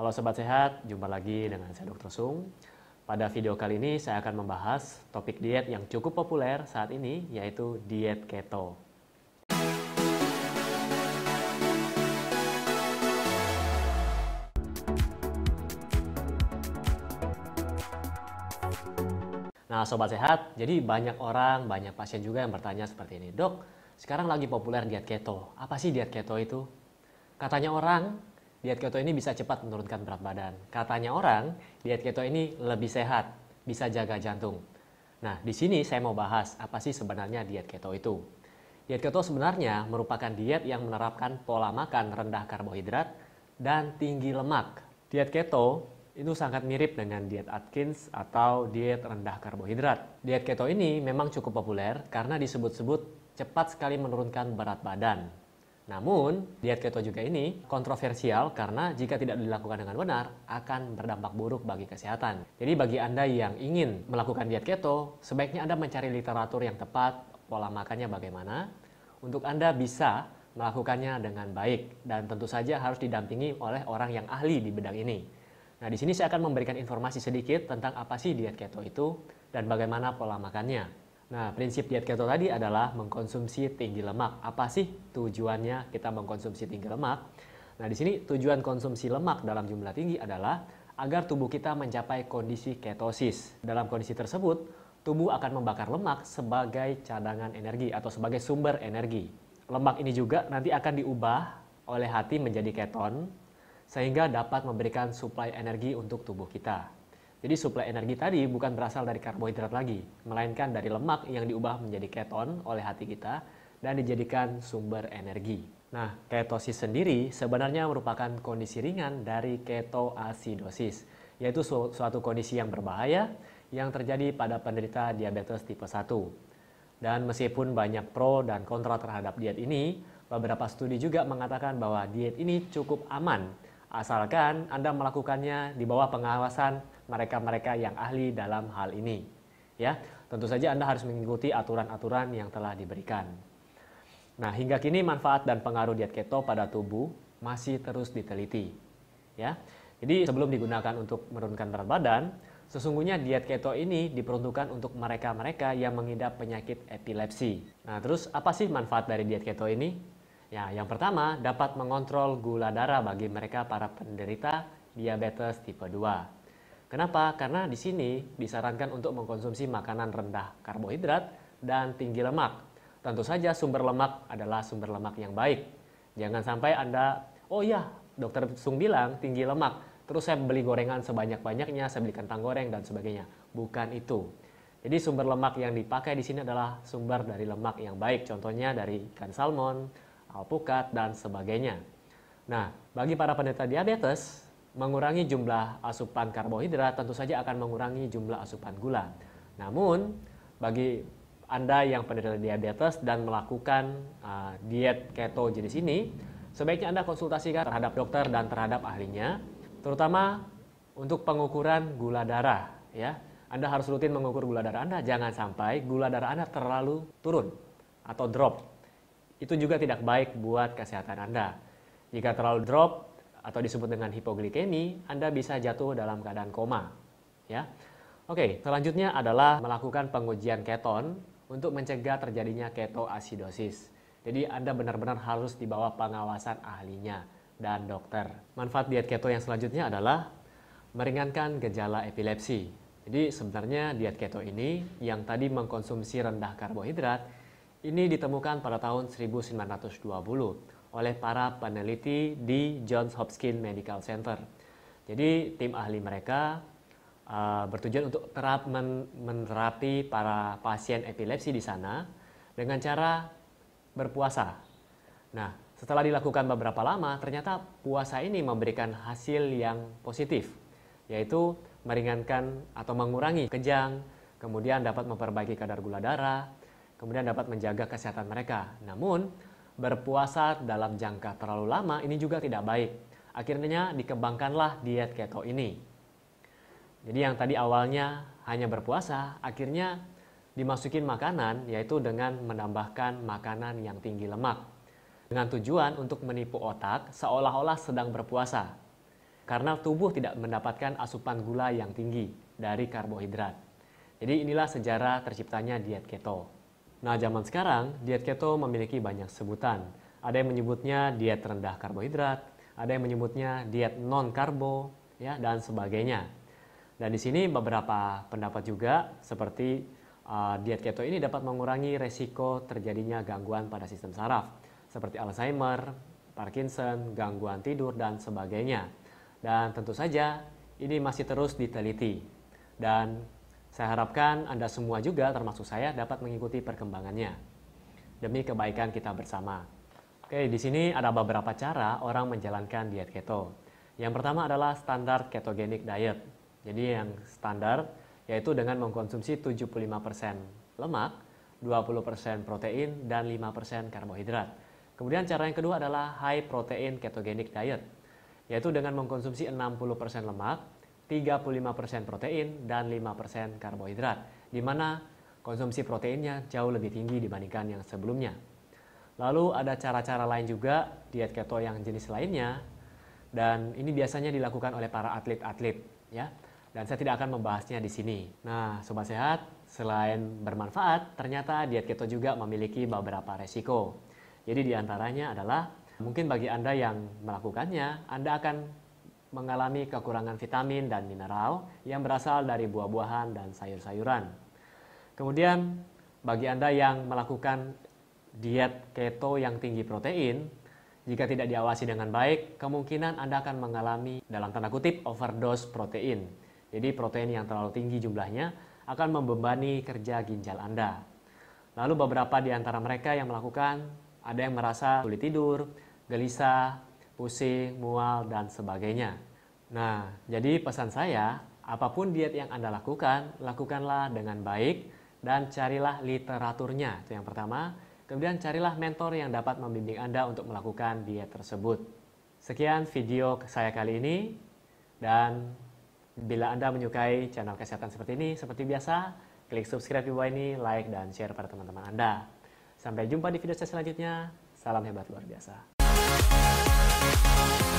Halo Sobat Sehat, jumpa lagi dengan saya Dr. Sung. Pada video kali ini saya akan membahas topik diet yang cukup populer saat ini yaitu diet keto. Nah Sobat Sehat, jadi banyak orang, banyak pasien juga yang bertanya seperti ini. Dok, sekarang lagi populer diet keto. Apa sih diet keto itu? Katanya orang, diet keto ini bisa cepat menurunkan berat badan. Katanya orang, diet keto ini lebih sehat, bisa jaga jantung. Nah, di sini saya mau bahas apa sih sebenarnya diet keto itu. Diet keto sebenarnya merupakan diet yang menerapkan pola makan rendah karbohidrat dan tinggi lemak. Diet keto itu sangat mirip dengan diet Atkins atau diet rendah karbohidrat. Diet keto ini memang cukup populer karena disebut-sebut cepat sekali menurunkan berat badan. Namun, diet keto juga ini kontroversial karena jika tidak dilakukan dengan benar akan berdampak buruk bagi kesehatan. Jadi bagi Anda yang ingin melakukan diet keto, sebaiknya Anda mencari literatur yang tepat, pola makannya bagaimana, untuk Anda bisa melakukannya dengan baik dan tentu saja harus didampingi oleh orang yang ahli di bidang ini. Nah, di sini saya akan memberikan informasi sedikit tentang apa sih diet keto itu dan bagaimana pola makannya. Nah, prinsip diet keto tadi adalah mengkonsumsi tinggi lemak. Apa sih tujuannya kita mengkonsumsi tinggi lemak? Nah, di sini tujuan konsumsi lemak dalam jumlah tinggi adalah agar tubuh kita mencapai kondisi ketosis. Dalam kondisi tersebut, tubuh akan membakar lemak sebagai cadangan energi atau sebagai sumber energi. Lemak ini juga nanti akan diubah oleh hati menjadi keton sehingga dapat memberikan suplai energi untuk tubuh kita. Jadi suplai energi tadi bukan berasal dari karbohidrat lagi, melainkan dari lemak yang diubah menjadi keton oleh hati kita dan dijadikan sumber energi. Nah, ketosis sendiri sebenarnya merupakan kondisi ringan dari ketoasidosis, yaitu suatu kondisi yang berbahaya yang terjadi pada penderita diabetes tipe 1. Dan meskipun banyak pro dan kontra terhadap diet ini, beberapa studi juga mengatakan bahwa diet ini cukup aman asalkan Anda melakukannya di bawah pengawasan mereka-mereka yang ahli dalam hal ini. Ya, tentu saja Anda harus mengikuti aturan-aturan yang telah diberikan. Nah, hingga kini manfaat dan pengaruh diet keto pada tubuh masih terus diteliti. Ya. Jadi sebelum digunakan untuk menurunkan berat badan, sesungguhnya diet keto ini diperuntukkan untuk mereka-mereka yang mengidap penyakit epilepsi. Nah, terus apa sih manfaat dari diet keto ini? Ya, yang pertama dapat mengontrol gula darah bagi mereka para penderita diabetes tipe 2. Kenapa? Karena di sini disarankan untuk mengkonsumsi makanan rendah karbohidrat dan tinggi lemak. Tentu saja sumber lemak adalah sumber lemak yang baik. Jangan sampai Anda, oh ya, dokter Sung bilang tinggi lemak, terus saya beli gorengan sebanyak-banyaknya, saya beli kentang goreng dan sebagainya. Bukan itu. Jadi sumber lemak yang dipakai di sini adalah sumber dari lemak yang baik. Contohnya dari ikan salmon, alpukat, dan sebagainya. Nah, bagi para penderita diabetes, mengurangi jumlah asupan karbohidrat tentu saja akan mengurangi jumlah asupan gula. Namun, bagi Anda yang penderita diabetes dan melakukan uh, diet keto jenis ini, sebaiknya Anda konsultasikan terhadap dokter dan terhadap ahlinya, terutama untuk pengukuran gula darah. Ya, Anda harus rutin mengukur gula darah Anda, jangan sampai gula darah Anda terlalu turun atau drop itu juga tidak baik buat kesehatan Anda. Jika terlalu drop atau disebut dengan hipoglikemi, Anda bisa jatuh dalam keadaan koma. Ya. Oke, selanjutnya adalah melakukan pengujian keton untuk mencegah terjadinya ketoasidosis. Jadi Anda benar-benar harus di bawah pengawasan ahlinya dan dokter. Manfaat diet keto yang selanjutnya adalah meringankan gejala epilepsi. Jadi sebenarnya diet keto ini yang tadi mengkonsumsi rendah karbohidrat ini ditemukan pada tahun 1920 oleh para peneliti di Johns Hopkins Medical Center. Jadi tim ahli mereka uh, bertujuan untuk terap men menerapi para pasien epilepsi di sana dengan cara berpuasa. Nah, setelah dilakukan beberapa lama, ternyata puasa ini memberikan hasil yang positif, yaitu meringankan atau mengurangi kejang, kemudian dapat memperbaiki kadar gula darah, kemudian dapat menjaga kesehatan mereka. Namun, berpuasa dalam jangka terlalu lama ini juga tidak baik. Akhirnya dikembangkanlah diet keto ini. Jadi yang tadi awalnya hanya berpuasa, akhirnya dimasukin makanan yaitu dengan menambahkan makanan yang tinggi lemak. Dengan tujuan untuk menipu otak seolah-olah sedang berpuasa. karena tubuh tidak mendapatkan asupan gula yang tinggi dari karbohidrat. Jadi inilah sejarah terciptanya diet keto. Nah, zaman sekarang diet keto memiliki banyak sebutan. Ada yang menyebutnya diet rendah karbohidrat, ada yang menyebutnya diet non karbo, ya dan sebagainya. Dan di sini beberapa pendapat juga seperti uh, diet keto ini dapat mengurangi resiko terjadinya gangguan pada sistem saraf seperti Alzheimer, Parkinson, gangguan tidur dan sebagainya. Dan tentu saja ini masih terus diteliti. Dan saya harapkan Anda semua juga termasuk saya dapat mengikuti perkembangannya demi kebaikan kita bersama. Oke, di sini ada beberapa cara orang menjalankan diet keto. Yang pertama adalah standar ketogenic diet. Jadi yang standar yaitu dengan mengkonsumsi 75% lemak, 20% protein, dan 5% karbohidrat. Kemudian cara yang kedua adalah high protein ketogenic diet yaitu dengan mengkonsumsi 60% lemak, 35% protein, dan 5% karbohidrat, di mana konsumsi proteinnya jauh lebih tinggi dibandingkan yang sebelumnya. Lalu ada cara-cara lain juga diet keto yang jenis lainnya, dan ini biasanya dilakukan oleh para atlet-atlet, ya. Dan saya tidak akan membahasnya di sini. Nah, sobat sehat, selain bermanfaat, ternyata diet keto juga memiliki beberapa resiko. Jadi di antaranya adalah Mungkin bagi Anda yang melakukannya, Anda akan mengalami kekurangan vitamin dan mineral yang berasal dari buah-buahan dan sayur-sayuran. Kemudian, bagi Anda yang melakukan diet keto yang tinggi protein, jika tidak diawasi dengan baik, kemungkinan Anda akan mengalami dalam tanda kutip overdose protein. Jadi protein yang terlalu tinggi jumlahnya akan membebani kerja ginjal Anda. Lalu beberapa di antara mereka yang melakukan ada yang merasa sulit tidur, gelisah, pusing, mual, dan sebagainya. Nah, jadi pesan saya, apa pun diet yang Anda lakukan, lakukanlah dengan baik dan carilah literaturnya. Itu yang pertama. Kemudian carilah mentor yang dapat membimbing Anda untuk melakukan diet tersebut. Sekian video saya kali ini dan bila Anda menyukai channel kesehatan seperti ini, seperti biasa, klik subscribe di bawah ini, like dan share pada teman-teman Anda. Sampai jumpa di video saya selanjutnya. Salam hebat luar biasa. Thank you